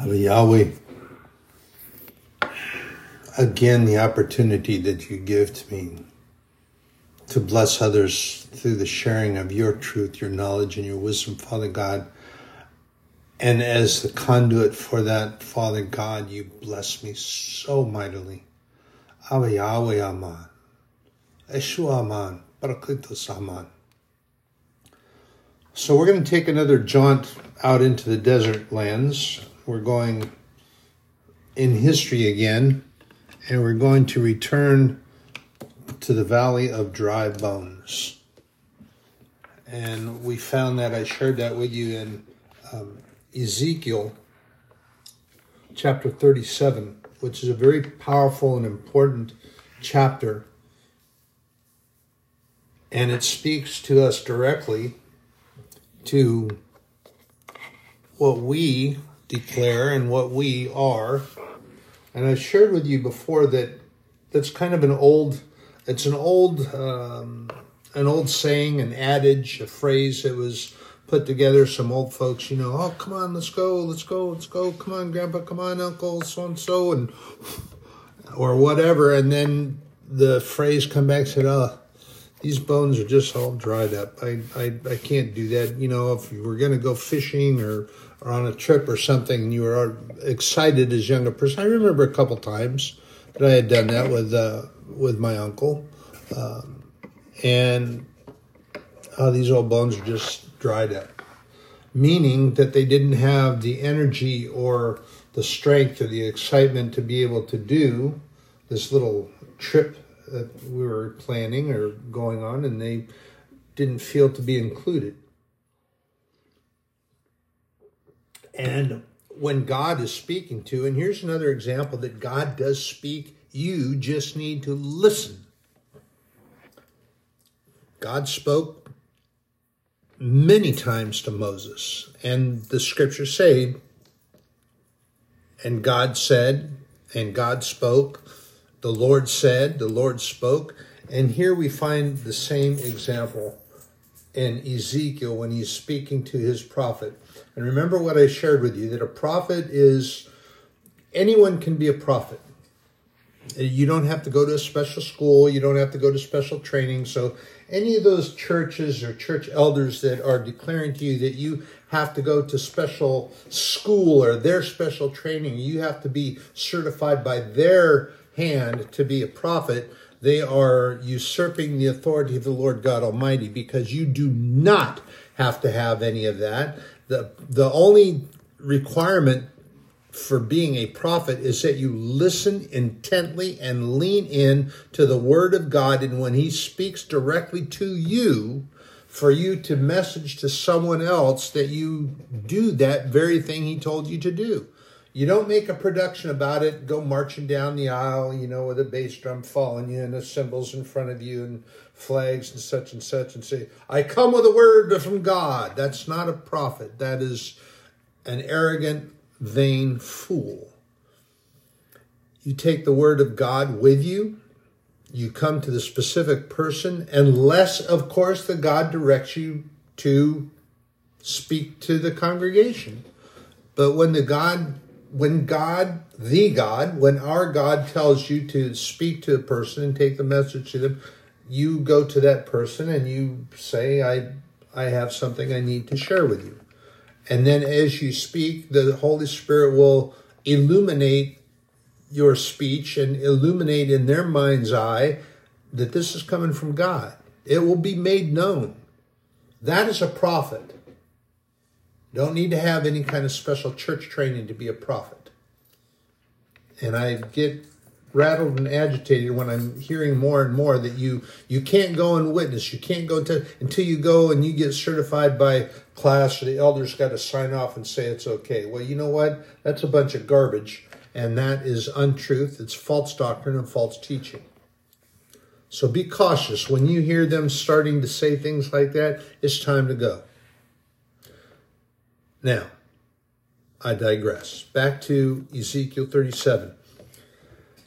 Abba Yahweh, again, the opportunity that you give to me to bless others through the sharing of your truth, your knowledge, and your wisdom, Father God. And as the conduit for that, Father God, you bless me so mightily. Abba Yahweh Aman, Eshu Aman, Paraklitos Aman. So we're going to take another jaunt out into the desert lands. We're going in history again, and we're going to return to the valley of dry bones. And we found that I shared that with you in um, Ezekiel chapter 37, which is a very powerful and important chapter. And it speaks to us directly to what we declare and what we are. And I shared with you before that that's kind of an old, it's an old, um, an old saying, an adage, a phrase that was put together. Some old folks, you know, oh come on, let's go, let's go, let's go, come on, Grandpa, come on, Uncle, so and so, and or whatever, and then the phrase come back said, oh these bones are just all dried up. I, I, I can't do that. You know, if we're going to go fishing or, or on a trip or something and you were excited as younger person, I remember a couple times that I had done that with, uh, with my uncle. Um, and uh, these old bones are just dried up, meaning that they didn't have the energy or the strength or the excitement to be able to do this little trip that we were planning or going on, and they didn't feel to be included. And when God is speaking to, and here's another example that God does speak, you just need to listen. God spoke many times to Moses, and the scriptures say, and God said, and God spoke, the Lord said, the Lord spoke. And here we find the same example in Ezekiel when he's speaking to his prophet. And remember what I shared with you that a prophet is anyone can be a prophet. You don't have to go to a special school, you don't have to go to special training. So, any of those churches or church elders that are declaring to you that you have to go to special school or their special training, you have to be certified by their hand to be a prophet, they are usurping the authority of the Lord God Almighty because you do not have to have any of that. The, the only requirement for being a prophet is that you listen intently and lean in to the word of God. And when he speaks directly to you, for you to message to someone else that you do that very thing he told you to do. You don't make a production about it, go marching down the aisle, you know, with a bass drum following you and the cymbals in front of you and flags and such and such and say, I come with a word from God. That's not a prophet. That is an arrogant, vain fool. You take the word of God with you. You come to the specific person, unless, of course, the God directs you to speak to the congregation. But when the God when God, the God, when our God tells you to speak to a person and take the message to them, you go to that person and you say, I, I have something I need to share with you. And then as you speak, the Holy Spirit will illuminate your speech and illuminate in their mind's eye that this is coming from God. It will be made known. That is a prophet. Don't need to have any kind of special church training to be a prophet. And I get rattled and agitated when I'm hearing more and more that you you can't go and witness. You can't go to until you go and you get certified by class or the elders got to sign off and say it's okay. Well, you know what? That's a bunch of garbage and that is untruth. It's false doctrine and false teaching. So be cautious when you hear them starting to say things like that. It's time to go. Now, I digress. Back to Ezekiel 37.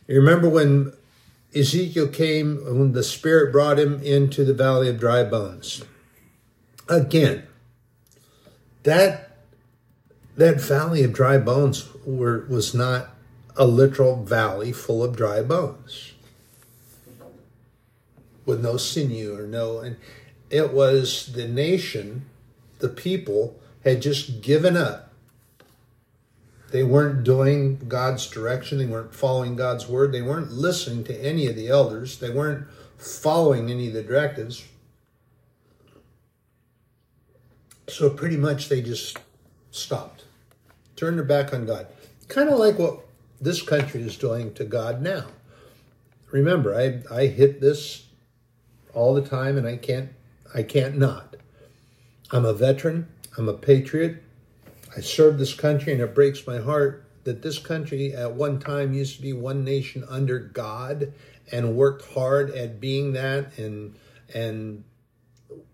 You remember when Ezekiel came, when the Spirit brought him into the valley of dry bones. Again, that that valley of dry bones were, was not a literal valley full of dry bones with no sinew or no and it was the nation the people had just given up. They weren't doing god's direction. They weren't following god's word. They weren't listening to any of the elders. They weren't following any of the directives. So pretty much they just stopped. Turned their back on god. Kind of like what this country is doing to God now. Remember, I, I hit this all the time and I can't I can't not. I'm a veteran, I'm a patriot. I serve this country and it breaks my heart that this country at one time used to be one nation under God and worked hard at being that and and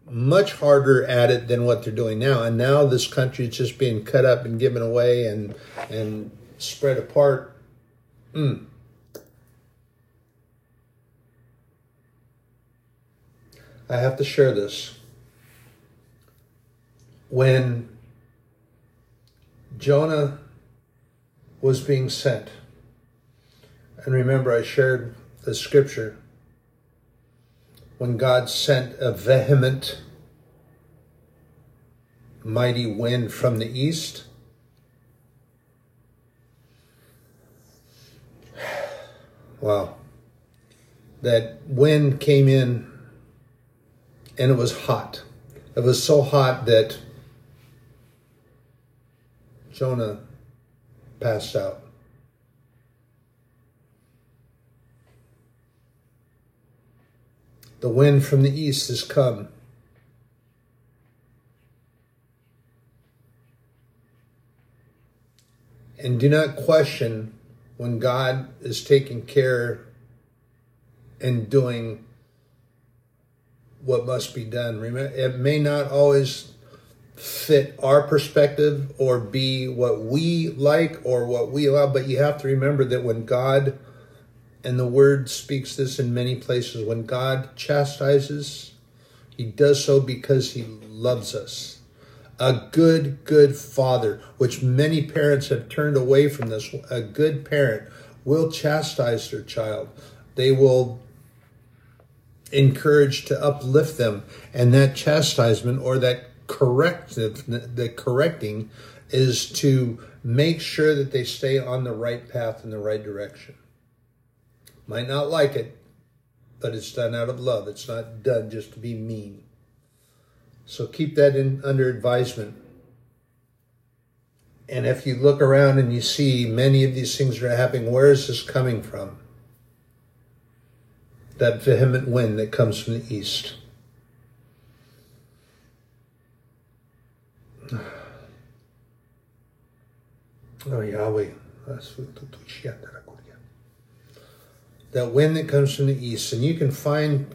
much harder at it than what they're doing now. And now this country is just being cut up and given away and and spread apart Mm. I have to share this. When Jonah was being sent, and remember, I shared the scripture when God sent a vehement, mighty wind from the east Wow. That wind came in and it was hot. It was so hot that Jonah passed out. The wind from the east has come. And do not question when God is taking care and doing what must be done. Remember, it may not always fit our perspective or be what we like or what we allow, but you have to remember that when God, and the word speaks this in many places, when God chastises, he does so because he loves us a good, good father, which many parents have turned away from this. A good parent will chastise their child. They will encourage to uplift them. And that chastisement or that corrective, the correcting is to make sure that they stay on the right path in the right direction. Might not like it, but it's done out of love. It's not done just to be mean. So keep that in under advisement. And if you look around and you see many of these things are happening, where is this coming from? That vehement wind that comes from the east. Oh, Yahweh. That wind that comes from the east. And you can find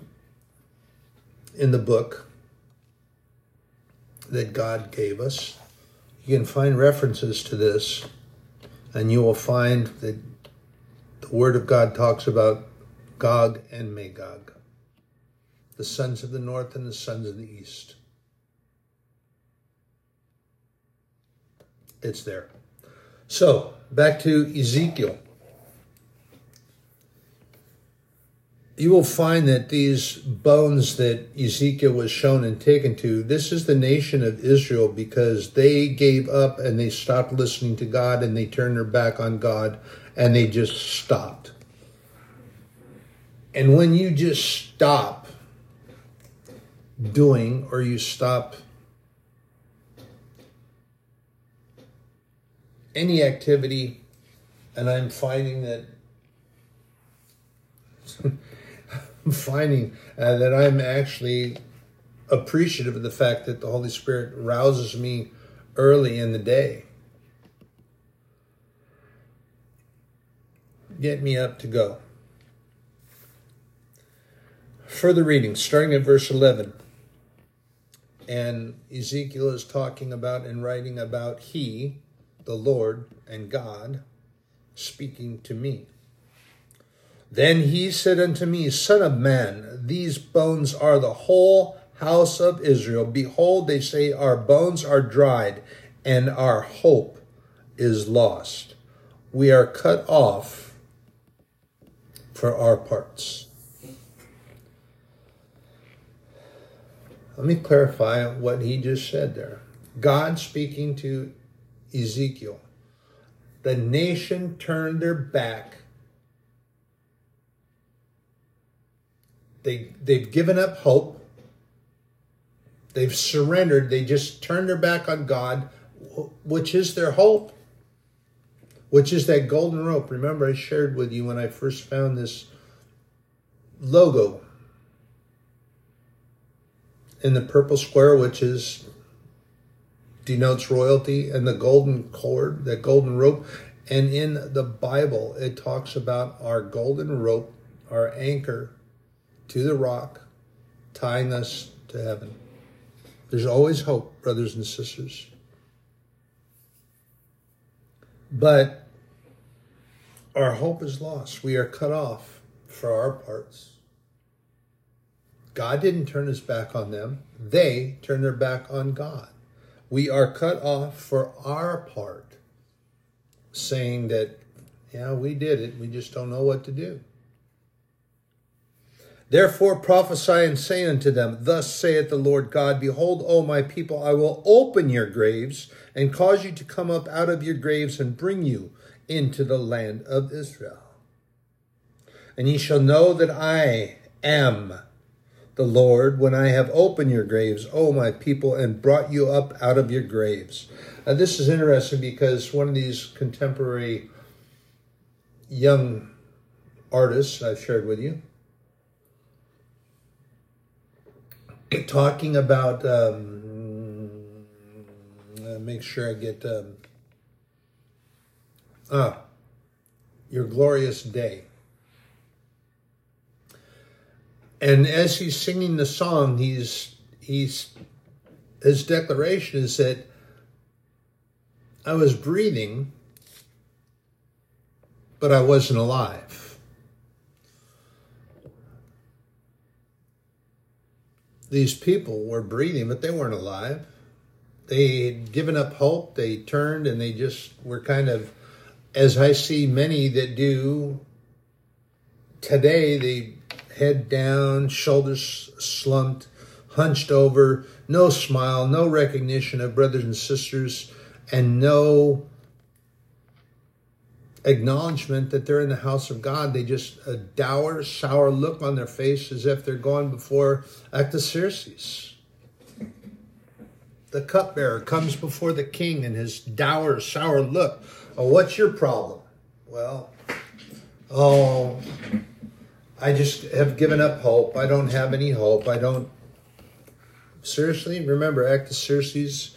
in the book that God gave us. You can find references to this, and you will find that the Word of God talks about Gog and Magog, the sons of the north and the sons of the east. It's there. So, back to Ezekiel. you will find that these bones that Ezekiel was shown and taken to, this is the nation of Israel because they gave up and they stopped listening to God and they turned their back on God and they just stopped. And when you just stop doing or you stop any activity, and I'm finding that I'm finding uh, that I'm actually appreciative of the fact that the Holy Spirit rouses me early in the day. Get me up to go. Further reading, starting at verse 11. And Ezekiel is talking about and writing about He, the Lord and God, speaking to me. Then he said unto me, Son of man, these bones are the whole house of Israel. Behold, they say, Our bones are dried. and our hope is lost. We are cut off for our parts. Let me clarify what he just said there. God speaking to Ezekiel. The nation turned their back. They, they've given up hope. They've surrendered. They just turned their back on God, which is their hope, which is that golden rope. Remember, I shared with you when I first found this logo in the purple square, which is denotes royalty, and the golden cord, that golden rope. And in the Bible, it talks about our golden rope, our anchor to the rock, tying us to heaven. There's always hope, brothers and sisters. But our hope is lost. We are cut off for our parts. God didn't turn his back on them, they turned their back on God. We are cut off for our part, saying that, yeah, we did it, we just don't know what to do. Therefore prophesy and say unto them, Thus saith the Lord God, Behold, O my people, I will open your graves and cause you to come up out of your graves and bring you into the land of Israel. And ye shall know that I am the Lord when I have opened your graves, O my people, and brought you up out of your graves. This is interesting because one of these contemporary young artists I've shared with you, talking about, um, make sure I get, um, ah, your glorious day. And as he's singing the song, he's he's his declaration is that I was breathing, but I wasn't alive. These people were breathing, but they weren't alive. They had given up hope. They turned and they just were kind of, as I see many that do today, they head down, shoulders slumped, hunched over, no smile, no recognition of brothers and sisters, and no acknowledgement that they're in the house of God. They just a dour, sour look on their face as if they're going before Artaxerxes. The cupbearer comes before the king and his dour, sour look. Oh, what's your problem? Well, oh, I just have given up hope. I don't have any hope. I don't. Seriously, remember, Artaxerxes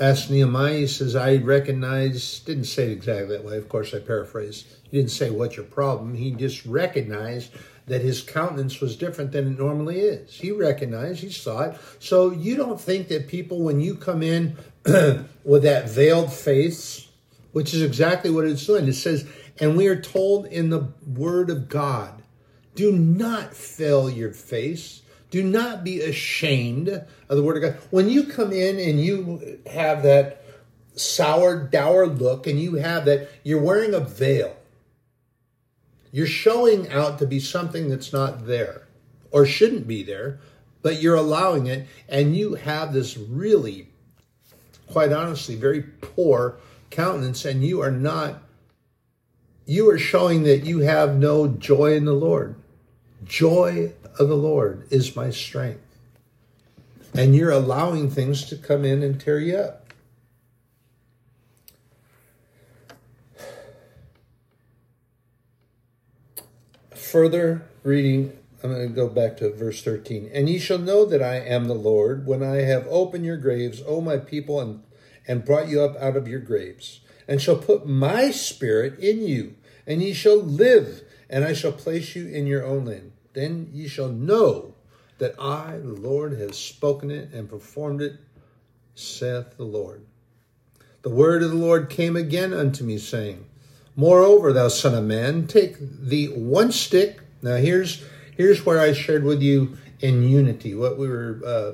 asked Nehemiah, he says, I recognize, didn't say it exactly that way, of course, I paraphrase. He didn't say, What's your problem? He just recognized that his countenance was different than it normally is. He recognized, he saw it. So you don't think that people, when you come in with that veiled face, which is exactly what it's doing, it says, and we are told in the Word of God do not fill your face. Do not be ashamed of the word of God. When you come in and you have that sour, dour look and you have that, you're wearing a veil. You're showing out to be something that's not there or shouldn't be there, but you're allowing it, and you have this really, quite honestly, very poor countenance, and you are not, you are showing that you have no joy in the Lord. Joy of the Lord is my strength. And you're allowing things to come in and tear you up. Further reading, I'm going to go back to verse 13. And ye shall know that I am the Lord when I have opened your graves, O my people, and, and brought you up out of your graves, and shall put my spirit in you, and ye shall live, and I shall place you in your own land. Then ye shall know that I, the Lord, have spoken it and performed it, saith the Lord. The word of the Lord came again unto me, saying, Moreover, thou son of man, take the one stick. Now here's here's where I shared with you in unity what we were uh,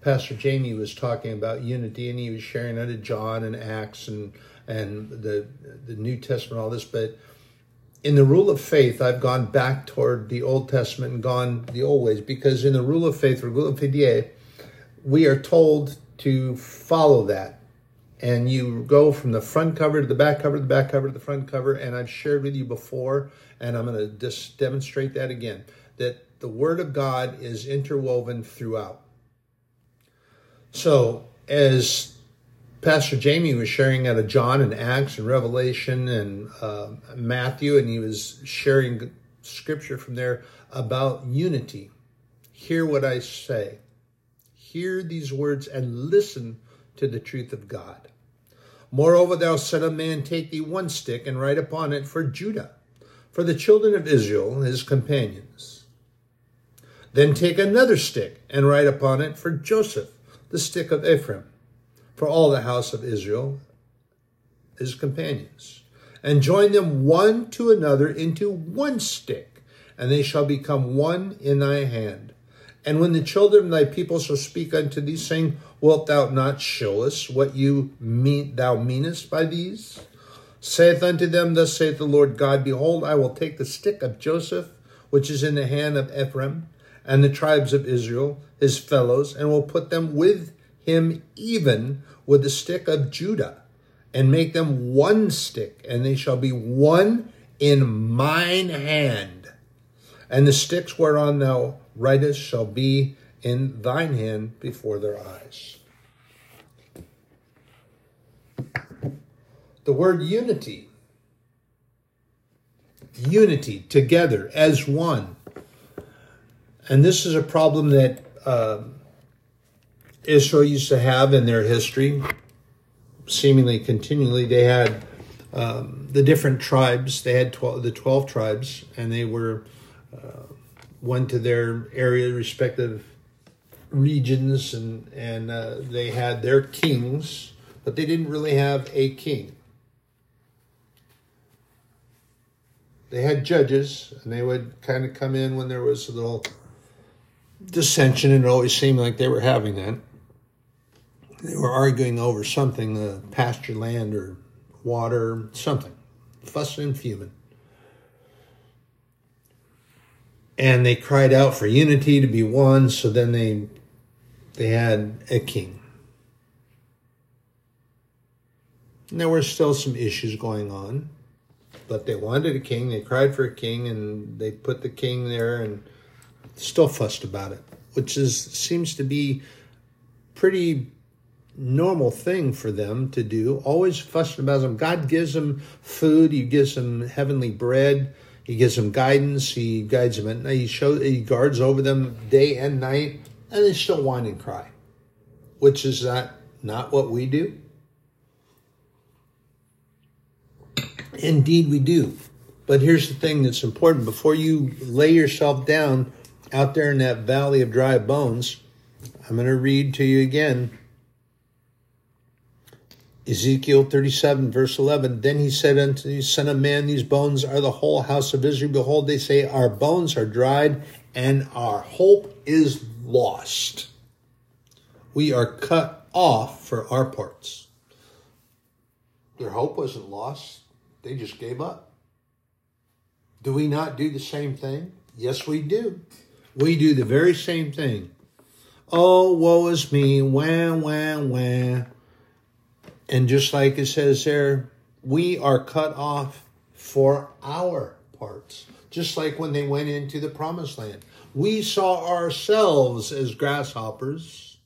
Pastor Jamie was talking about unity, and he was sharing out of John and Acts and and the the New Testament, all this. But in the rule of faith, I've gone back toward the Old Testament and gone the old ways because in the rule of faith, of fidei, we are told to follow that. And you go from the front cover to the back cover, to the back cover to the front cover. And I've shared with you before, and I'm going to just demonstrate that again that the Word of God is interwoven throughout. So, as Pastor Jamie was sharing out of John and Acts and Revelation and uh, Matthew, and he was sharing scripture from there about unity. Hear what I say. Hear these words and listen to the truth of God. Moreover, thou son of man, take thee one stick and write upon it for Judah, for the children of Israel, his companions. Then take another stick and write upon it for Joseph, the stick of Ephraim for all the house of Israel, his companions, and join them one to another into one stick, and they shall become one in thy hand. And when the children of thy people shall speak unto thee, saying, Wilt thou not show us what you mean thou meanest by these? Saith unto them, Thus saith the Lord God, Behold, I will take the stick of Joseph, which is in the hand of Ephraim, and the tribes of Israel, his fellows, and will put them with him even with the stick of Judah, and make them one stick, and they shall be one in mine hand. And the sticks whereon thou writest shall be in thine hand before their eyes. The word unity, unity, together as one. And this is a problem that. Uh, Israel used to have in their history, seemingly continually, they had um, the different tribes. They had 12, the 12 tribes, and they were uh, went to their area, respective regions, and, and uh, they had their kings, but they didn't really have a king. They had judges, and they would kind of come in when there was a little dissension, and it always seemed like they were having that they were arguing over something, the pasture land or water, something, fussing and fuming. And they cried out for unity to be one, so then they they had a king. And there were still some issues going on, but they wanted a king. They cried for a king, and they put the king there, and still fussed about it, which is seems to be pretty normal thing for them to do. Always fussing about them. God gives them food. He gives them heavenly bread. He gives them guidance. He guides them at night. He shows. He guards over them day and night, and they still whine and cry, which is not not what we do. Indeed, we do. But here's the thing that's important: before you lay yourself down out there in that valley of dry bones, I'm going to read to you again Ezekiel 37, verse 11 Then he said unto the Son of Man, These bones are the whole house of Israel. Behold, they say, Our bones are dried, and our hope is lost. We are cut off for our parts. Their hope wasn't lost, they just gave up. Do we not do the same thing? Yes, we do. We do the very same thing. Oh, woe is me, wah, wah, wah. And just like it says there, we are cut off for our parts. Just like when they went into the promised land. We saw ourselves as grasshoppers.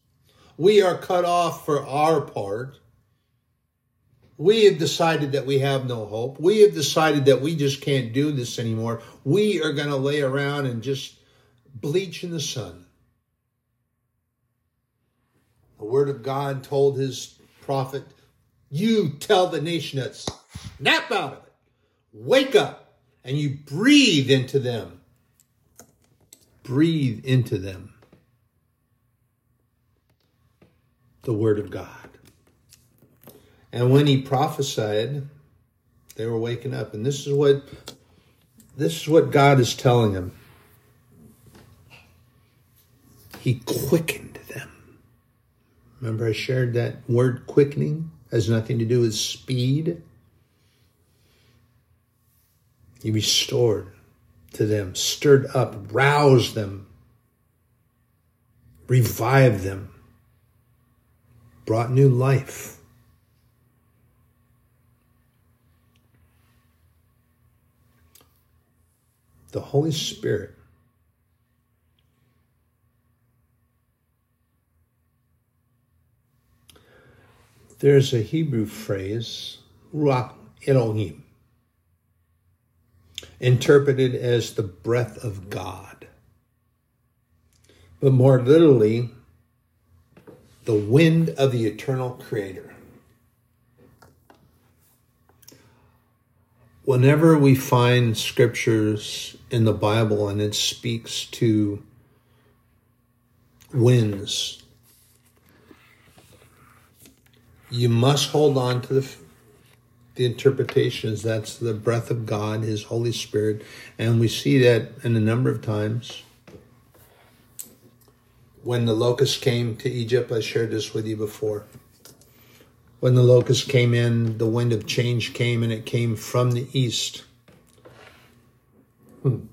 We are cut off for our part. We have decided that we have no hope. We have decided that we just can't do this anymore. We are going to lay around and just bleach in the sun. The word of God told his prophet you tell the nation to snap out of it, wake up, and you breathe into them. Breathe into them the word of God. And when he prophesied, they were waking up. And this is what this is what God is telling them. He quickened them. Remember, I shared that word quickening has nothing to do with speed. He restored to them, stirred up, roused them, revived them, brought new life. The Holy Spirit there's a Hebrew phrase, Ruach Elohim, interpreted as the breath of God. But more literally, the wind of the eternal creator. Whenever we find scriptures in the Bible and it speaks to winds, you must hold on to the the interpretations. That's the breath of God, His Holy Spirit, and we see that in a number of times. When the locusts came to Egypt, I shared this with you before. When the locusts came in, the wind of change came, and it came from the east. Hmm.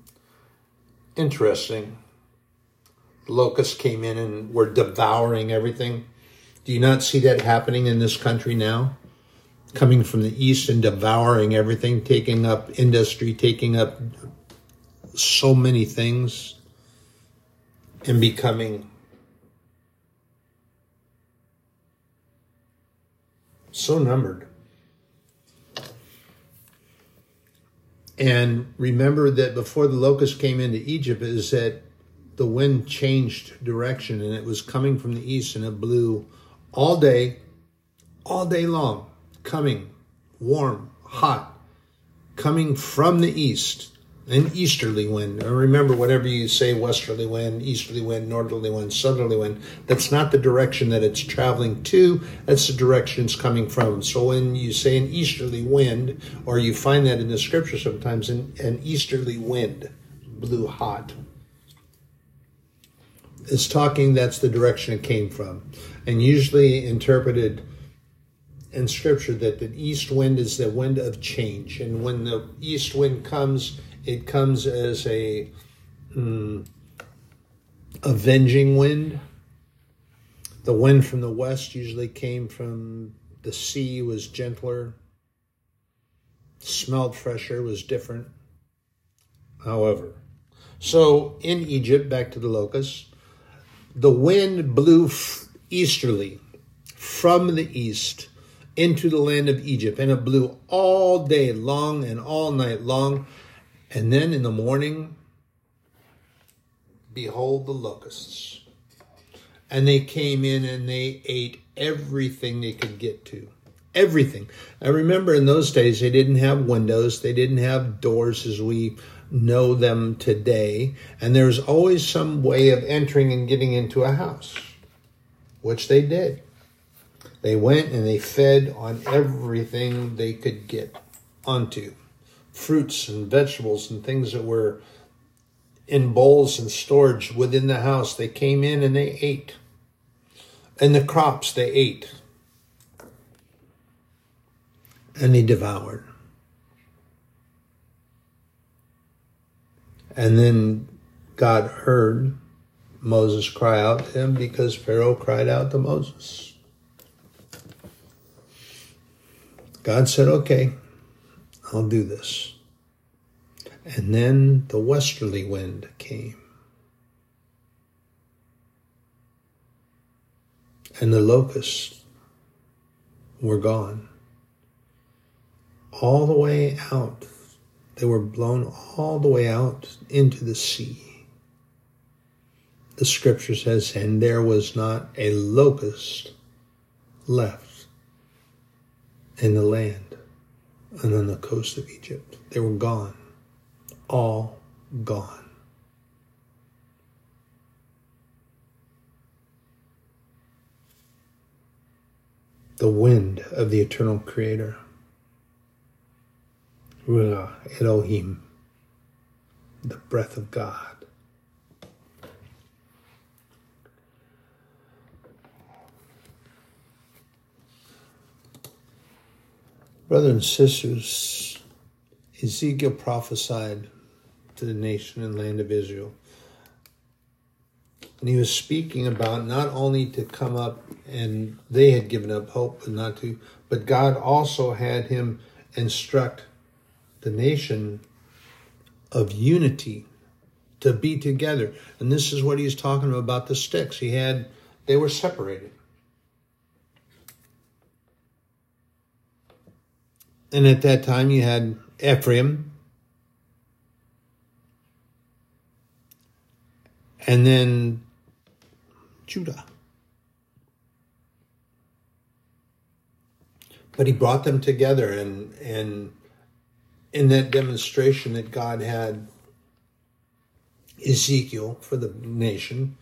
Interesting. Locusts came in and were devouring everything. Do you not see that happening in this country now? Coming from the east and devouring everything, taking up industry, taking up so many things, and becoming so numbered. And remember that before the locust came into Egypt, is that the wind changed direction and it was coming from the east and it blew all day, all day long, coming warm, hot, coming from the east, an easterly wind. And remember, whatever you say, westerly wind, easterly wind, northerly wind, southerly wind, that's not the direction that it's traveling to, that's the direction it's coming from. So when you say an easterly wind, or you find that in the scripture sometimes, an, an easterly wind blew hot. It's talking that's the direction it came from and usually interpreted in scripture that the east wind is the wind of change. And when the east wind comes it comes as a mm, avenging wind. The wind from the west usually came from the sea was gentler. Smelled fresher was different. However so in egypt back to the locusts the wind blew easterly from the east into the land of Egypt, and it blew all day long and all night long. And then in the morning, behold the locusts. And they came in and they ate everything they could get to. Everything. I remember in those days, they didn't have windows, they didn't have doors as we know them today. And there's always some way of entering and getting into a house which they did. They went and they fed on everything they could get onto fruits and vegetables and things that were in bowls and storage within the house. They came in and they ate. And the crops they ate. And they devoured. And then God heard Moses cry out to him because Pharaoh cried out to Moses. God said, Okay, I'll do this. And then the westerly wind came. And the locusts were gone. All the way out. They were blown all the way out into the sea the scripture says, and there was not a locust left in the land and on the coast of Egypt. They were gone, all gone. The wind of the eternal creator. Ruach Elohim, the breath of God. Brothers and sisters, Ezekiel prophesied to the nation and land of Israel. And he was speaking about not only to come up and they had given up hope, but not to, but God also had him instruct the nation of unity to be together. And this is what he's talking about the sticks. He had, they were separated. And at that time, you had Ephraim, and then Judah. But he brought them together, and and in that demonstration that God had Ezekiel for the nation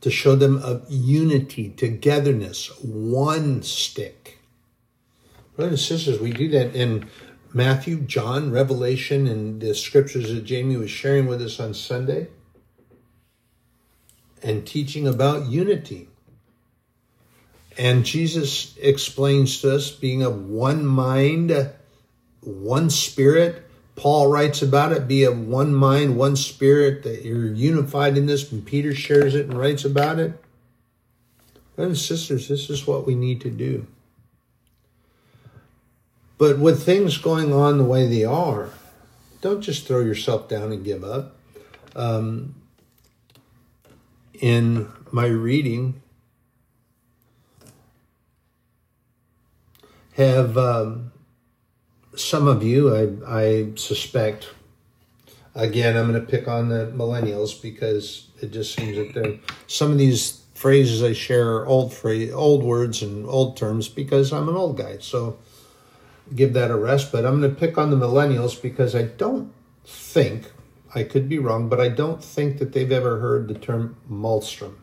to show them of unity, togetherness, one stick Brothers and sisters, we do that in Matthew, John, Revelation, and the scriptures that Jamie was sharing with us on Sunday, and teaching about unity. And Jesus explains to us being of one mind, one spirit. Paul writes about it, be of one mind, one spirit, that you're unified in this. And Peter shares it and writes about it. Brothers and sisters, this is what we need to do. But with things going on the way they are, don't just throw yourself down and give up. Um, in my reading, have um, some of you, I, I suspect, again, I'm going to pick on the millennials because it just seems that they're, some of these phrases I share are old phrase, old words and old terms because I'm an old guy. So give that a rest. But I'm going to pick on the millennials because I don't think, I could be wrong, but I don't think that they've ever heard the term Malmstrom.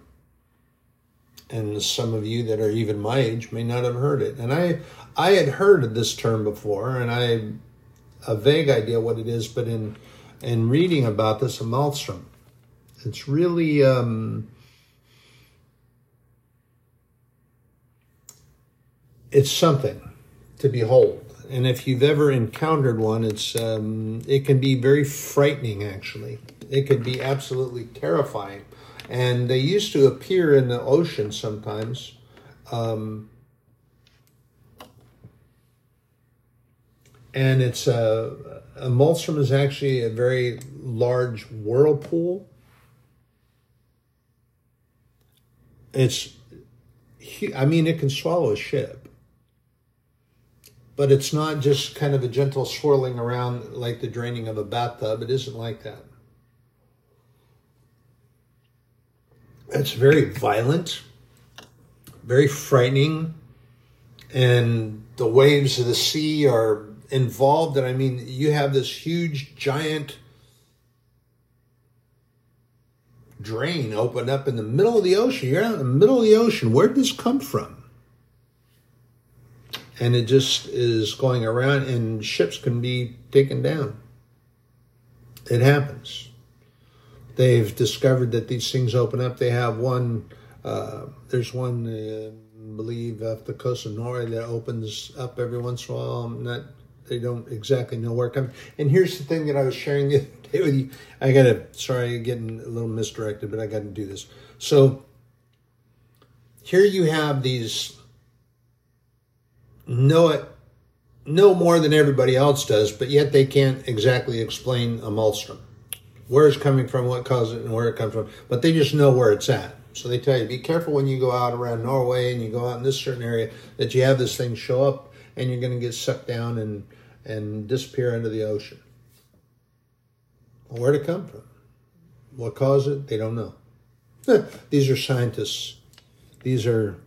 And some of you that are even my age may not have heard it. And I, I had heard this term before, and I a vague idea what it is, but in in reading about this, a it's really um, it's something to behold and if you've ever encountered one, it's um, it can be very frightening. Actually, it could be absolutely terrifying. And they used to appear in the ocean sometimes. Um, and it's a, a is actually a very large whirlpool. It's, I mean, it can swallow a ship but it's not just kind of a gentle swirling around like the draining of a bathtub. It isn't like that. It's very violent, very frightening, and the waves of the sea are involved. And I mean, you have this huge, giant drain open up in the middle of the ocean. You're out in the middle of the ocean. Where did this come from? And it just is going around, and ships can be taken down. It happens. They've discovered that these things open up. They have one. Uh, there's one, uh, I believe, off the coast of Norway that opens up every once in a while. I'm not. They don't exactly know where it comes. And here's the thing that I was sharing the other day with you. I gotta. Sorry, getting a little misdirected, but I got to do this. So here you have these know it know more than everybody else does, but yet they can't exactly explain a Malmstrom. Where it's coming from, what caused it, and where it comes from. But they just know where it's at. So they tell you, be careful when you go out around Norway and you go out in this certain area that you have this thing show up and you're going to get sucked down and, and disappear into the ocean. Where'd it come from? What caused it? They don't know. These are scientists. These are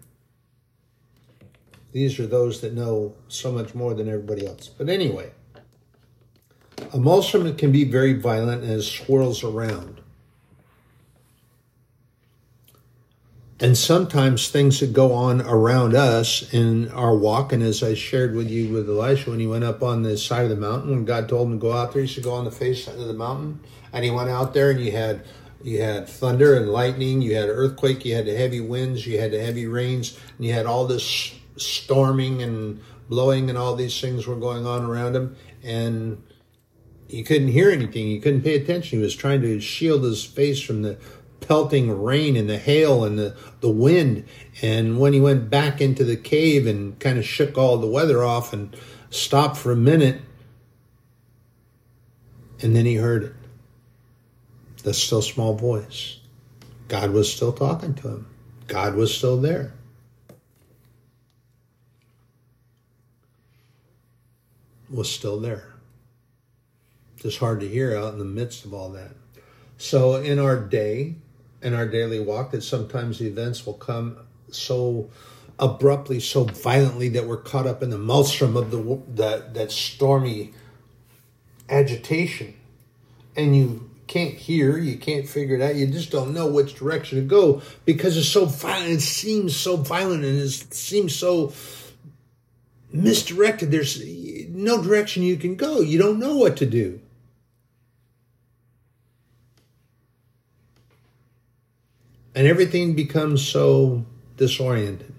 these are those that know so much more than everybody else. But anyway, a Malmstrom can be very violent and it swirls around. And sometimes things that go on around us in our walk, and as I shared with you with Elisha when he went up on the side of the mountain, when God told him to go out there, he should go on the face of the mountain. And he went out there and you had you had thunder and lightning, you had earthquake, you had the heavy winds, you had the heavy rains, and you had all this storming and blowing and all these things were going on around him. And he couldn't hear anything. He couldn't pay attention. He was trying to shield his face from the pelting rain and the hail and the, the wind. And when he went back into the cave and kind of shook all the weather off and stopped for a minute, and then he heard it the still small voice. God was still talking to him, God was still there. Was still there. Just hard to hear out in the midst of all that. So, in our day, in our daily walk, that sometimes the events will come so abruptly, so violently that we're caught up in the maelstrom of the that that stormy agitation, and you can't hear, you can't figure it out, you just don't know which direction to go because it's so violent. It seems so violent and it seems so misdirected. There's no direction you can go. You don't know what to do. And everything becomes so disoriented.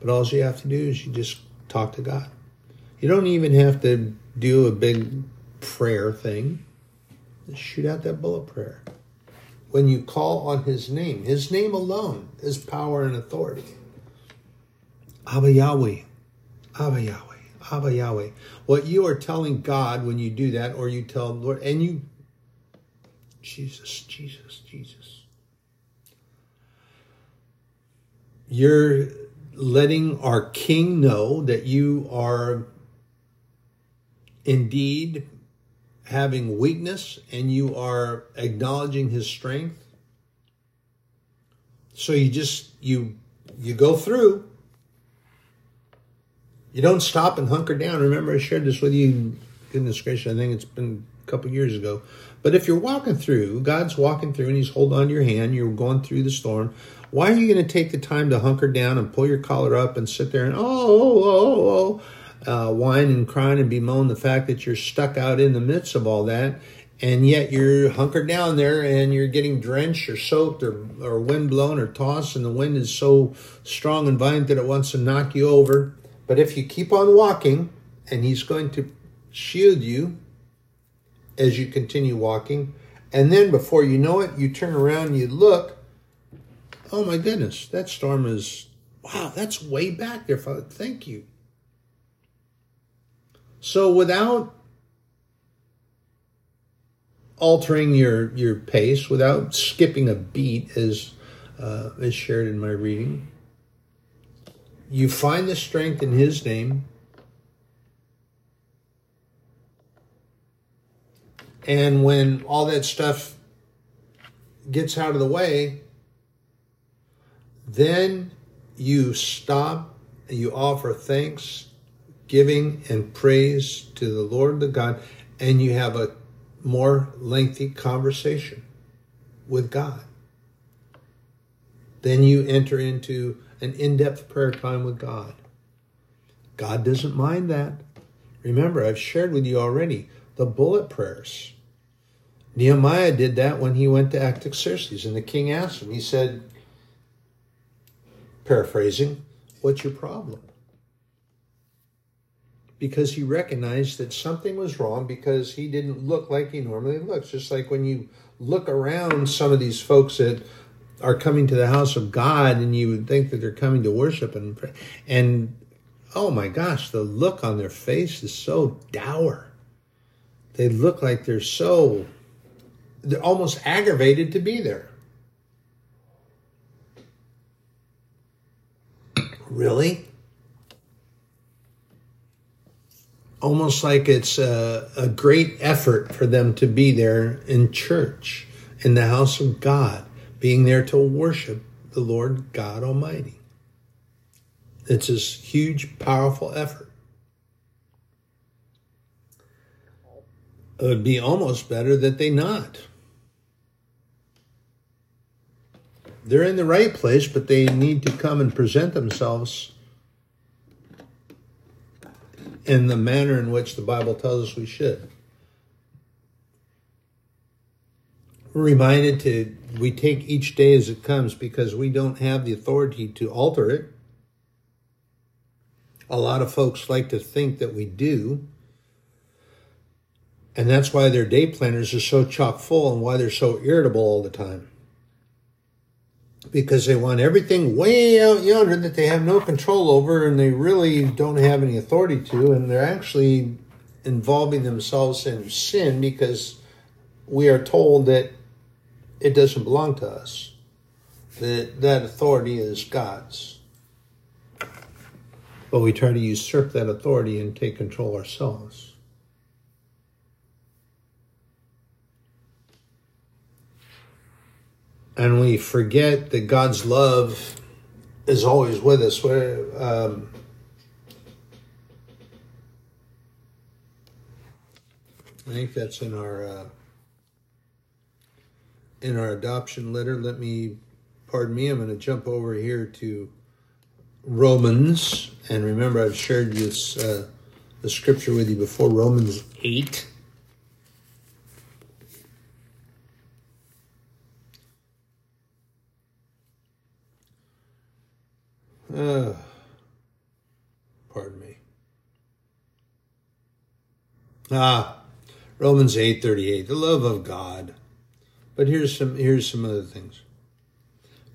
But all you have to do is you just talk to God. You don't even have to do a big prayer thing Just shoot out that bullet prayer. When you call on his name, his name alone is power and authority. Abba Yahweh, Abba Yahweh, Abba Yahweh. What you are telling God when you do that, or you tell Lord, and you, Jesus, Jesus, Jesus. You're letting our King know that you are indeed having weakness and you are acknowledging his strength. So you just you you go through. You don't stop and hunker down. Remember, I shared this with you. Goodness gracious, I think it's been a couple years ago. But if you're walking through, God's walking through and He's holding on to your hand, you're going through the storm. Why are you going to take the time to hunker down and pull your collar up and sit there and oh oh oh oh? uh, whine and crying and bemoan the fact that you're stuck out in the midst of all that, and yet you're hunkered down there and you're getting drenched or soaked or, or wind blown or tossed, and the wind is so strong and violent that it wants to knock you over. But if you keep on walking, and He's going to shield you as you continue walking, and then before you know it, you turn around, you look. Oh my goodness, that storm is wow, that's way back there, Father. Thank you. So without altering your your pace, without skipping a beat, as uh, as shared in my reading, you find the strength in His name. And when all that stuff gets out of the way, then you stop and you offer thanks giving and praise to the Lord the God, and you have a more lengthy conversation with God. Then you enter into an in depth prayer time with God. God doesn't mind that. Remember, I've shared with you already the bullet prayers. Nehemiah did that when he went to Artaxerxes, and the king asked him, he said, paraphrasing, What's your problem? because he recognized that something was wrong because he didn't look like he normally looks. Just like when you look around some of these folks that are coming to the house of God and you would think that they're coming to worship and pray. And oh my gosh, the look on their face is so dour. They look like they're so, they're almost aggravated to be there. Really? almost like it's a, a great effort for them to be there in church, in the house of God, being there to worship the Lord God Almighty. It's this huge, powerful effort. It would be almost better that they not. They're in the right place, but they need to come and present themselves in the manner in which the Bible tells us we should. We're reminded to we take each day as it comes because we don't have the authority to alter it. A lot of folks like to think that we do. And that's why their day planners are so chock full and why they're so irritable all the time. Because they want everything way out yonder that they have no control over and they really don't have any authority to. And they're actually involving themselves in sin because we are told that it doesn't belong to us. That that authority is God's. But we try to usurp that authority and take control ourselves. And we forget that God's love is always with us. Um, I think that's in our uh, in our adoption letter. Let me, pardon me, I'm going to jump over here to Romans, and remember I've shared this uh, the scripture with you before, Romans eight. Uh, pardon me. Ah, Romans 8:38, the love of God. But here's some here's some other things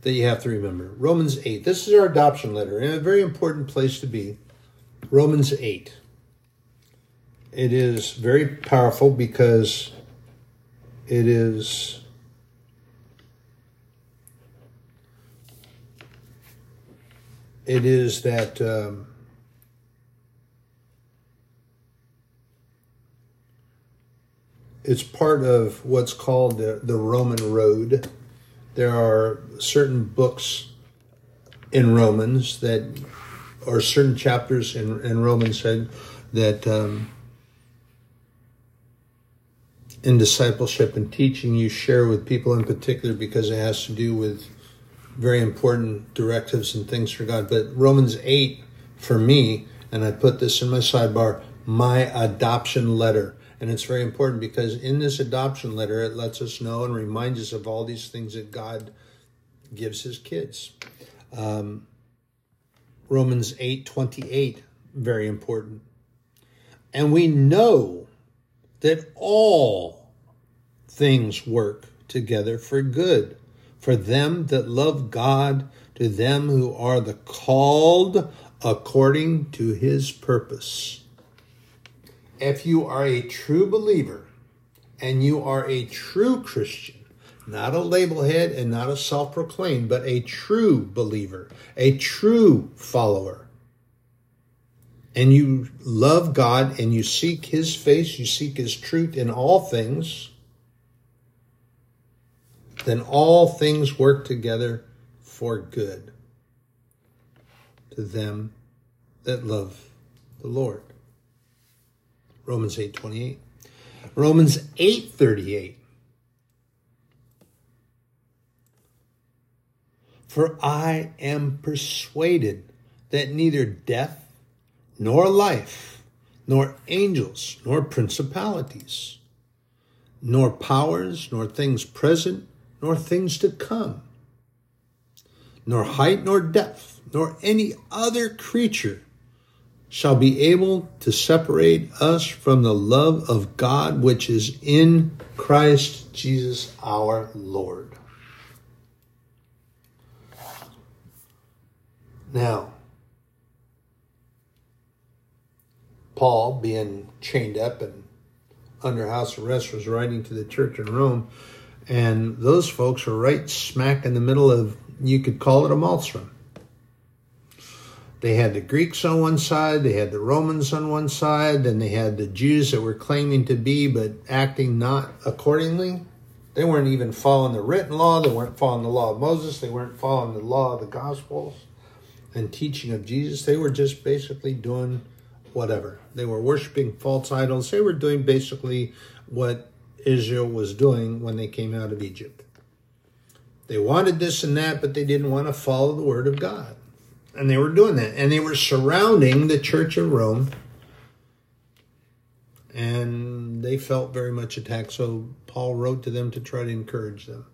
that you have to remember. Romans 8. This is our adoption letter, and a very important place to be. Romans 8. It is very powerful because it is it is that um, it's part of what's called the, the Roman road. There are certain books in Romans that, or certain chapters in, in Romans said that um, in discipleship and teaching you share with people in particular because it has to do with very important directives and things for God. But Romans 8 for me, and I put this in my sidebar, my adoption letter and it's very important because in this adoption letter, it lets us know and reminds us of all these things that God gives his kids. Um, Romans 8 28, very important. And we know that all things work together for good for them that love God, to them who are the called according to his purpose if you are a true believer and you are a true Christian, not a labelhead and not a self proclaimed, but a true believer, a true follower, and you love God and you seek His face, you seek His truth in all things, then all things work together for good to them that love the Lord. Romans 8:28. Romans 8:38. For I am persuaded that neither death nor life, nor angels, nor principalities, nor powers, nor things present, nor things to come, nor height, nor depth, nor any other creature shall be able to separate us from the love of God which is in Christ Jesus our Lord. Now, Paul, being chained up and under house arrest, was writing to the church in Rome, and those folks were right smack in the middle of, you could call it a maelstrom. They had the Greeks on one side, they had the Romans on one side, and they had the Jews that were claiming to be but acting not accordingly. They weren't even following the written law, they weren't following the law of Moses, they weren't following the law of the Gospels and teaching of Jesus. They were just basically doing whatever. They were worshiping false idols. They were doing basically what Israel was doing when they came out of Egypt. They wanted this and that, but they didn't want to follow the word of God. And they were doing that. And they were surrounding the Church of Rome. And they felt very much attacked. So Paul wrote to them to try to encourage them.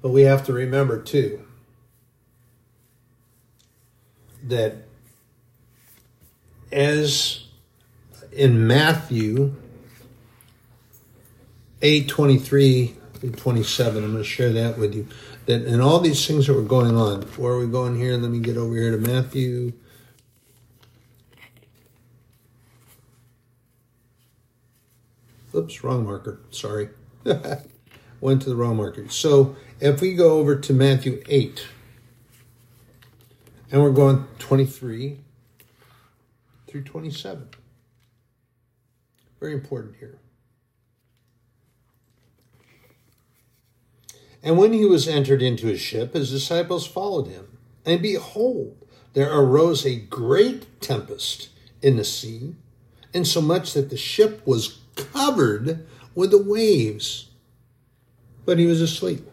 But we have to remember, too, that as in Matthew 8 23 through 27, I'm going to share that with you. That and all these things that were going on. Where are we going here? Let me get over here to Matthew. Oops, wrong marker. Sorry. Went to the wrong marker. So if we go over to Matthew 8, and we're going 23 through 27. Very important here. And when he was entered into his ship, his disciples followed him. And behold, there arose a great tempest in the sea, insomuch that the ship was covered with the waves. But he was asleep.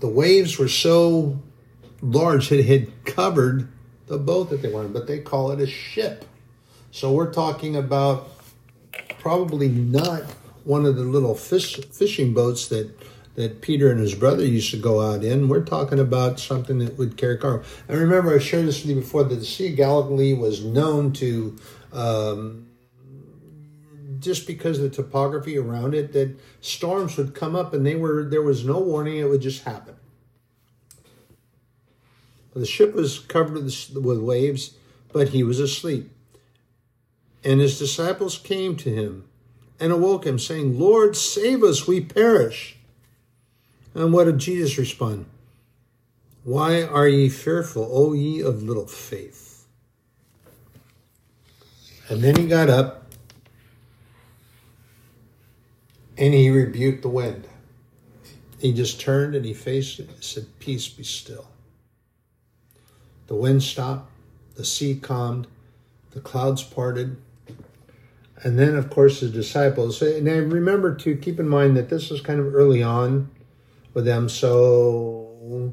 The waves were so large it had covered the boat that they wanted, but they call it a ship. So we're talking about probably not one of the little fish, fishing boats that that Peter and his brother used to go out in. We're talking about something that would carry cargo. And remember, I shared this with you before that the Sea of Galilee was known to, um, just because of the topography around it, that storms would come up and they were there was no warning; it would just happen. The ship was covered with waves, but he was asleep. And his disciples came to him and awoke him, saying, Lord, save us, we perish. And what did Jesus respond? Why are ye fearful, O ye of little faith? And then he got up and he rebuked the wind. He just turned and he faced it and said, Peace be still. The wind stopped, the sea calmed, the clouds parted. And then, of course, the disciples, and I remember to keep in mind that this was kind of early on with them. So,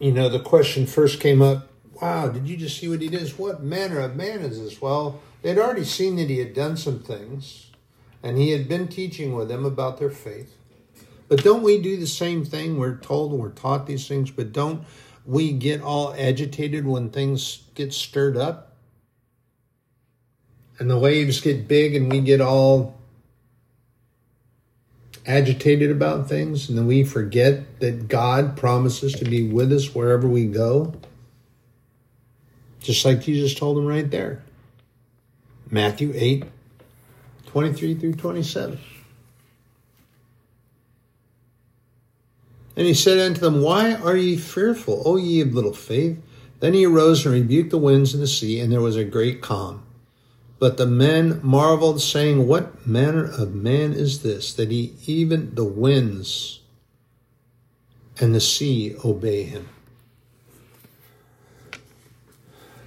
you know, the question first came up wow, did you just see what he did? What manner of man is this? Well, they'd already seen that he had done some things, and he had been teaching with them about their faith. But don't we do the same thing? We're told and we're taught these things, but don't we get all agitated when things get stirred up and the waves get big and we get all agitated about things and then we forget that God promises to be with us wherever we go. Just like Jesus told them right there. Matthew 8, 23 through 27. And he said unto them, Why are ye fearful, O ye of little faith? Then he arose and rebuked the winds and the sea, and there was a great calm. But the men marveled, saying, What manner of man is this, that he even the winds and the sea obey him?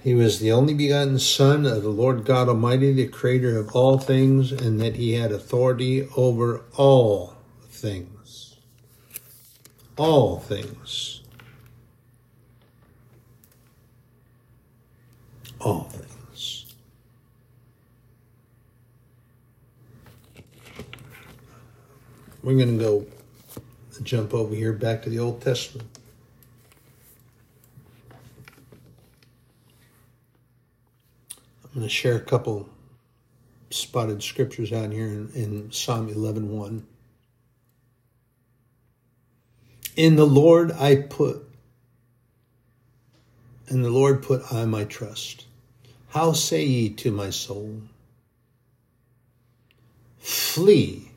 He was the only begotten Son of the Lord God Almighty, the Creator of all things, and that he had authority over all things all things. All things. We're going to go jump over here back to the Old Testament. I'm going to share a couple spotted scriptures out here in, in Psalm 11 1. In the Lord I put, in the Lord put I my trust. How say ye to my soul? Flee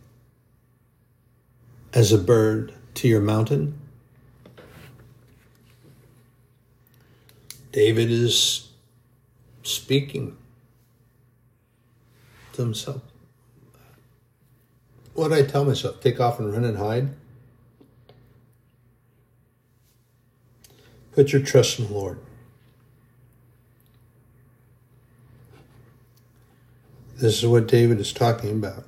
as a bird to your mountain. David is speaking to himself. What I tell myself? Take off and run and hide? Put your trust in the Lord. This is what David is talking about.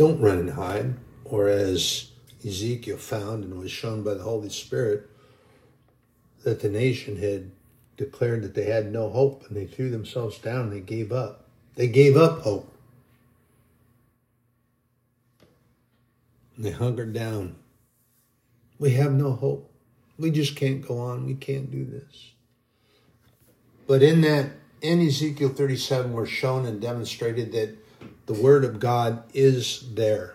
Don't run and hide, or as Ezekiel found and was shown by the Holy Spirit, that the nation had declared that they had no hope and they threw themselves down and they gave up. They gave up hope. They hungered down We have no hope. We just can't go on. We can't do this. But in that, in Ezekiel 37, we're shown and demonstrated that the word of God is there.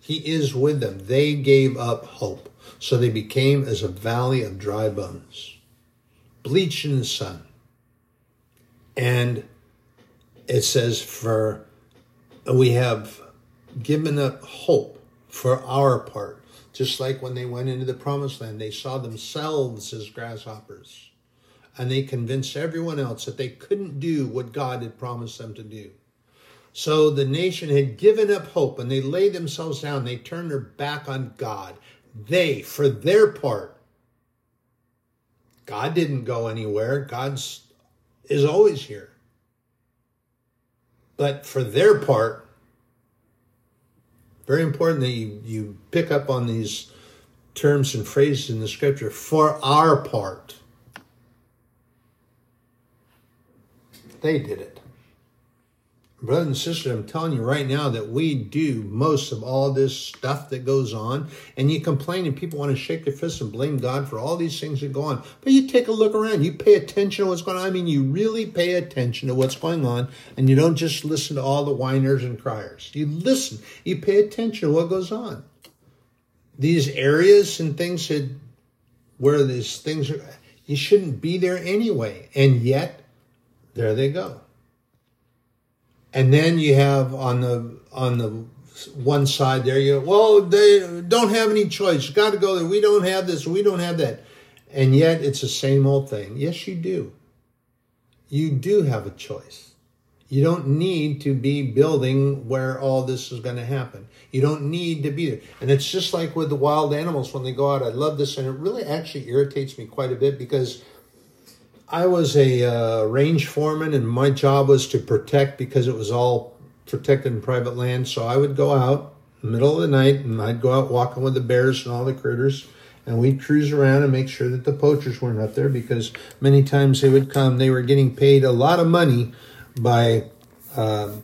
He is with them. They gave up hope. So they became as a valley of dry bones, bleached in the sun. And it says, for we have given up hope for our part. Just like when they went into the promised land, they saw themselves as grasshoppers. And they convinced everyone else that they couldn't do what God had promised them to do. So the nation had given up hope and they laid themselves down. They turned their back on God. They, for their part, God didn't go anywhere. God's is always here. But for their part, very important that you, you pick up on these terms and phrases in the scripture. For our part, they did it. Brothers and sisters, I'm telling you right now that we do most of all this stuff that goes on, and you complain, and people want to shake their fists and blame God for all these things that go on. But you take a look around, you pay attention to what's going on. I mean, you really pay attention to what's going on, and you don't just listen to all the whiners and criers. You listen, you pay attention to what goes on. These areas and things that where these things are, you shouldn't be there anyway, and yet there they go and then you have on the on the one side there you go, well they don't have any choice. Got to go there. We don't have this. We don't have that. And yet it's the same old thing. Yes you do. You do have a choice. You don't need to be building where all this is going to happen. You don't need to be there. And it's just like with the wild animals when they go out. I love this and it really actually irritates me quite a bit because I was a uh, range foreman, and my job was to protect because it was all protected in private land. So I would go out middle of the night, and I'd go out walking with the bears and all the critters, and we'd cruise around and make sure that the poachers weren't up there because many times they would come. They were getting paid a lot of money by, um,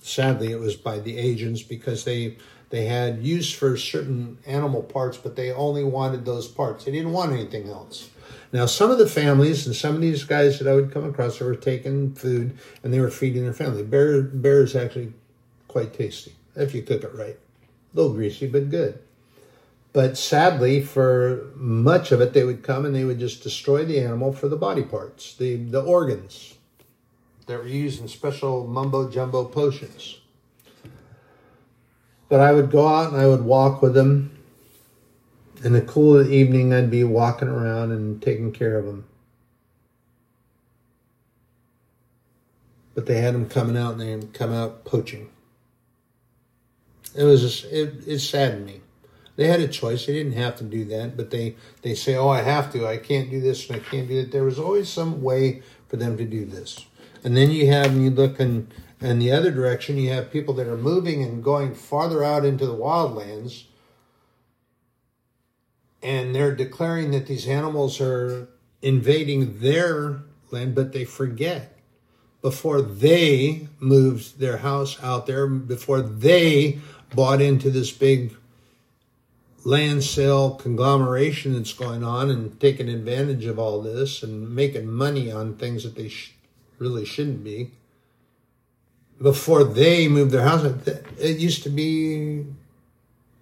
sadly, it was by the agents because they they had use for certain animal parts, but they only wanted those parts. They didn't want anything else. Now, some of the families and some of these guys that I would come across, were taking food and they were feeding their family. Bear, bear is actually quite tasty if you cook it right. A little greasy, but good. But sadly, for much of it, they would come and they would just destroy the animal for the body parts, the, the organs that were used in special mumbo jumbo potions. But I would go out and I would walk with them in the cool of the evening, I'd be walking around and taking care of them. But they had them coming out and they come out poaching. It was just, it, it saddened me. They had a choice. They didn't have to do that, but they, they say, oh, I have to. I can't do this and I can't do that. There was always some way for them to do this. And then you have, and you look in, in the other direction, you have people that are moving and going farther out into the wildlands and they're declaring that these animals are invading their land, but they forget before they moved their house out there, before they bought into this big land sale conglomeration that's going on and taking advantage of all this and making money on things that they sh- really shouldn't be. Before they moved their house, it used to be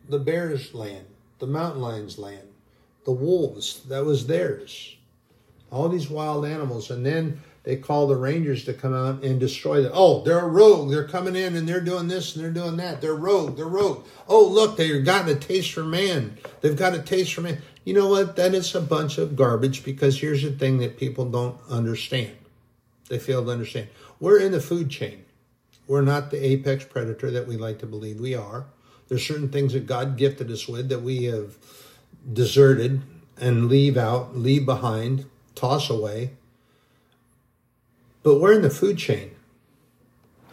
the bears' land, the mountain lions' land the wolves. That was theirs. All these wild animals. And then they call the rangers to come out and destroy them. Oh, they're a rogue. They're coming in and they're doing this and they're doing that. They're rogue. They're rogue. Oh, look, they've gotten a taste for man. They've got a taste for man. You know what? That is a bunch of garbage because here's the thing that people don't understand. They fail to understand. We're in the food chain. We're not the apex predator that we like to believe we are. There's certain things that God gifted us with that we have deserted and leave out, leave behind, toss away. But we're in the food chain.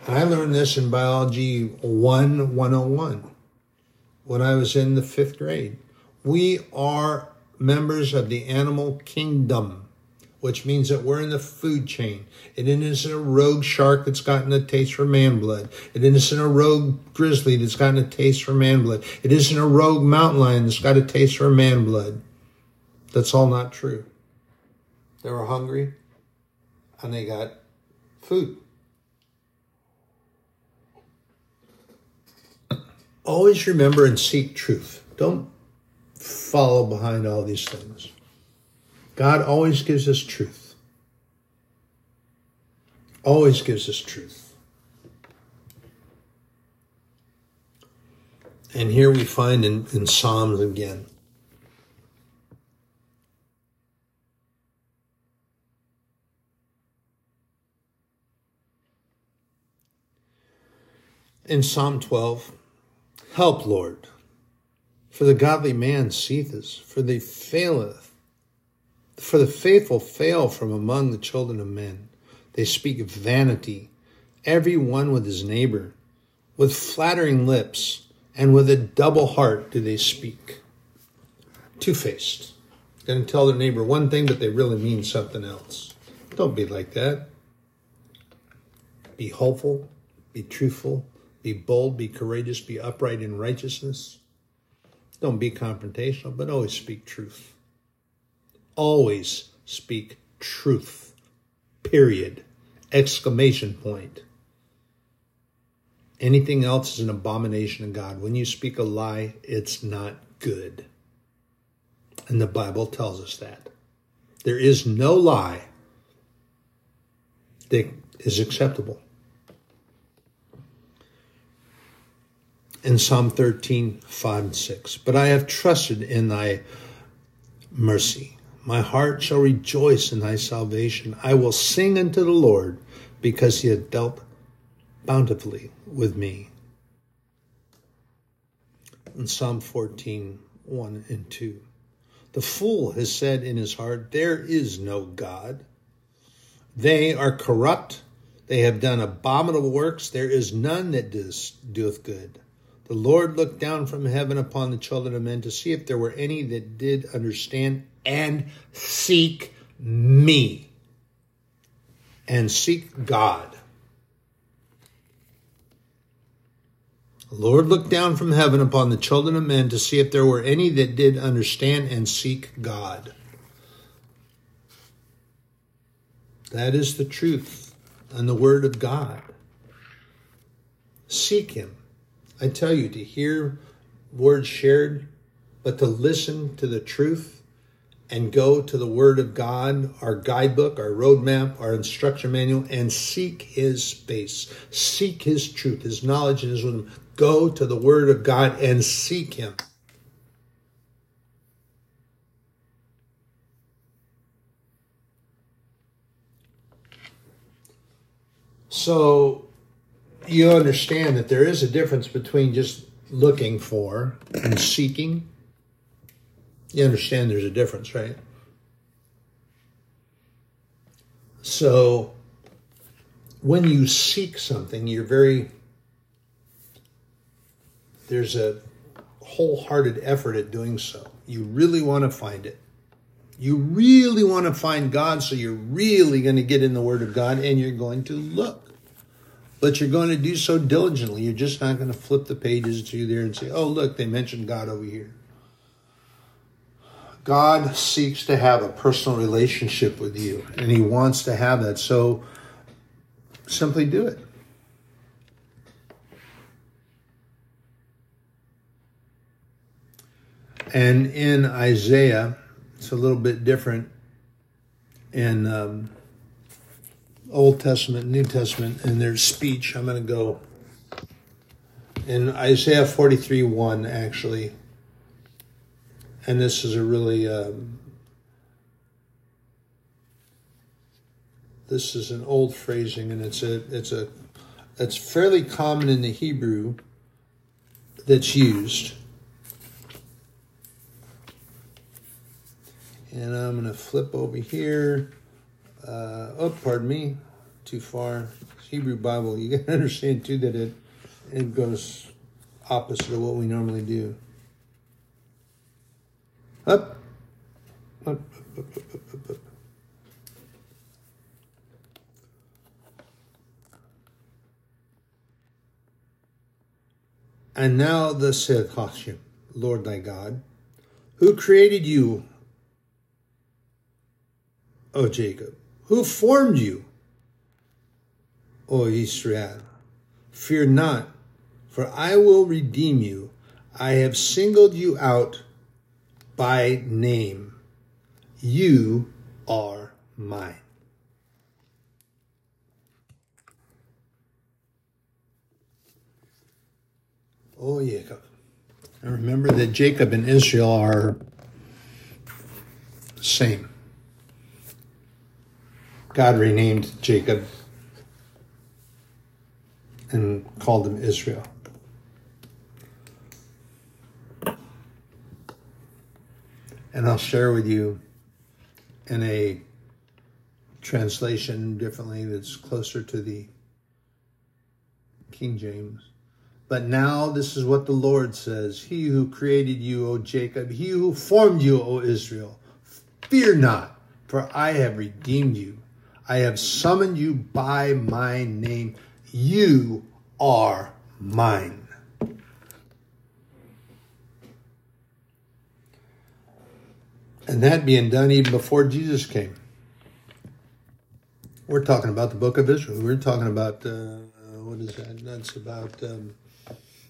I learned this in Biology 1 101 when I was in the fifth grade. We are members of the animal kingdom. Which means that we're in the food chain. It isn't a rogue shark that's gotten a taste for man blood. It isn't a rogue grizzly that's gotten a taste for man blood. It isn't a rogue mountain lion that's got a taste for man blood. That's all not true. They were hungry and they got food. Always remember and seek truth. Don't follow behind all these things. God always gives us truth. Always gives us truth. And here we find in, in Psalms again. In Psalm 12, help, Lord, for the godly man seeth us, for they faileth for the faithful fail from among the children of men. They speak vanity, every one with his neighbor. With flattering lips and with a double heart do they speak. Two faced. To tell their neighbor one thing, but they really mean something else. Don't be like that. Be hopeful, be truthful, be bold, be courageous, be upright in righteousness. Don't be confrontational, but always speak truth always speak truth. Period. Exclamation point. Anything else is an abomination of God. When you speak a lie, it's not good. And the Bible tells us that. There is no lie that is acceptable. In Psalm 13, 5 and 6. But I have trusted in thy mercy. My heart shall rejoice in thy salvation. I will sing unto the Lord because he hath dealt bountifully with me. In Psalm 14, 1 and 2. The fool has said in his heart, There is no God. They are corrupt. They have done abominable works. There is none that doeth good. The Lord looked down from heaven upon the children of men to see if there were any that did understand and seek me and seek God. The Lord looked down from heaven upon the children of men to see if there were any that did understand and seek God. That is the truth and the word of God. Seek Him. I tell you, to hear words shared, but to listen to the truth and go to the Word of God, our guidebook, our roadmap, our instruction manual, and seek His face. Seek His truth, His knowledge, and His wisdom. Go to the Word of God and seek Him. So you understand that there is a difference between just looking for and seeking you understand there's a difference, right? So when you seek something, you're very, there's a wholehearted effort at doing so. You really want to find it. You really want to find God, so you're really going to get in the Word of God and you're going to look. But you're going to do so diligently. You're just not going to flip the pages to there and say, oh, look, they mentioned God over here. God seeks to have a personal relationship with you, and He wants to have that. So simply do it. And in Isaiah, it's a little bit different in um, Old Testament, New Testament, and there's speech. I'm going to go in Isaiah 43 1, actually and this is a really um, this is an old phrasing and it's a it's a it's fairly common in the Hebrew that's used. And I'm going to flip over here. Uh, oh, pardon me, too far. Hebrew Bible, you got to understand too that it it goes opposite of what we normally do. Up. Up, up, up, up up! And now thus said Hashem, Lord thy God, who created you, O Jacob, who formed you, O Israel. Fear not, for I will redeem you. I have singled you out by name. You are mine. Oh, Jacob. Remember that Jacob and Israel are the same. God renamed Jacob and called him Israel. And I'll share with you in a translation differently that's closer to the King James. But now this is what the Lord says He who created you, O Jacob, he who formed you, O Israel, fear not, for I have redeemed you. I have summoned you by my name. You are mine. And that being done even before Jesus came. We're talking about the book of Israel. We're talking about, uh, what is that? That's about, um,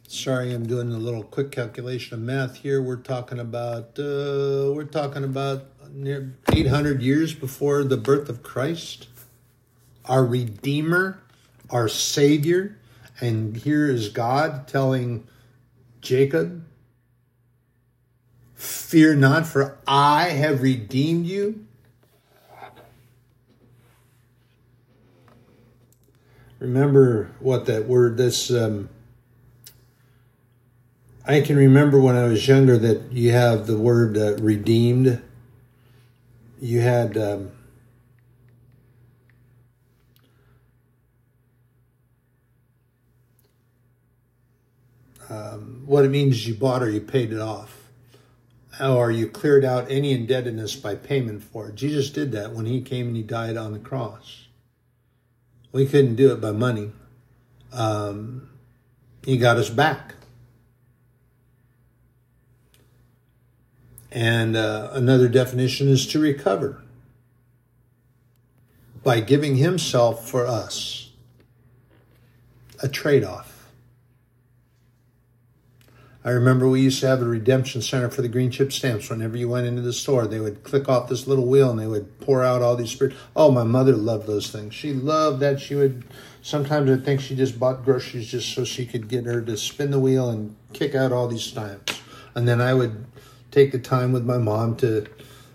sorry, I'm doing a little quick calculation of math here. We're talking about, uh, we're talking about near 800 years before the birth of Christ, our Redeemer, our Savior. And here is God telling Jacob, Fear not, for I have redeemed you. Remember what that word, this, um, I can remember when I was younger that you have the word uh, redeemed. You had, um, um, what it means is you bought or you paid it off or you cleared out any indebtedness by payment for it. Jesus did that when he came and he died on the cross. We couldn't do it by money. Um, he got us back. And uh, another definition is to recover by giving himself for us. A trade off. I remember we used to have a redemption center for the green chip stamps. Whenever you went into the store, they would click off this little wheel and they would pour out all these spirit. Oh, my mother loved those things. She loved that. She would sometimes I think she just bought groceries just so she could get her to spin the wheel and kick out all these stamps. And then I would take the time with my mom to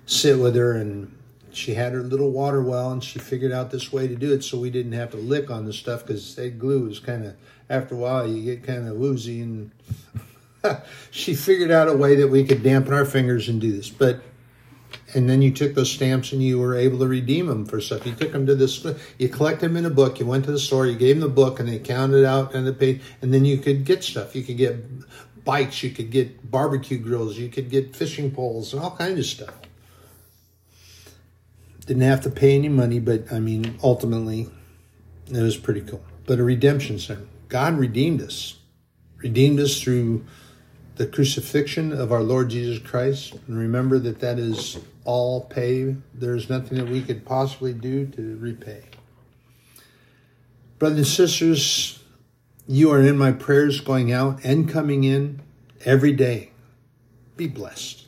sit with her and she had her little water well and she figured out this way to do it so we didn't have to lick on the stuff because that glue is kind of after a while you get kind of woozy and she figured out a way that we could dampen our fingers and do this. But and then you took those stamps and you were able to redeem them for stuff. You took them to this, you collect them in a book. You went to the store, you gave them the book, and they counted out and they paid. And then you could get stuff. You could get bikes, you could get barbecue grills, you could get fishing poles, and all kinds of stuff. Didn't have to pay any money, but I mean, ultimately, it was pretty cool. But a redemption center. God redeemed us, redeemed us through the crucifixion of our Lord Jesus Christ. And remember that that is all pay. There's nothing that we could possibly do to repay. Brothers and sisters, you are in my prayers going out and coming in every day. Be blessed.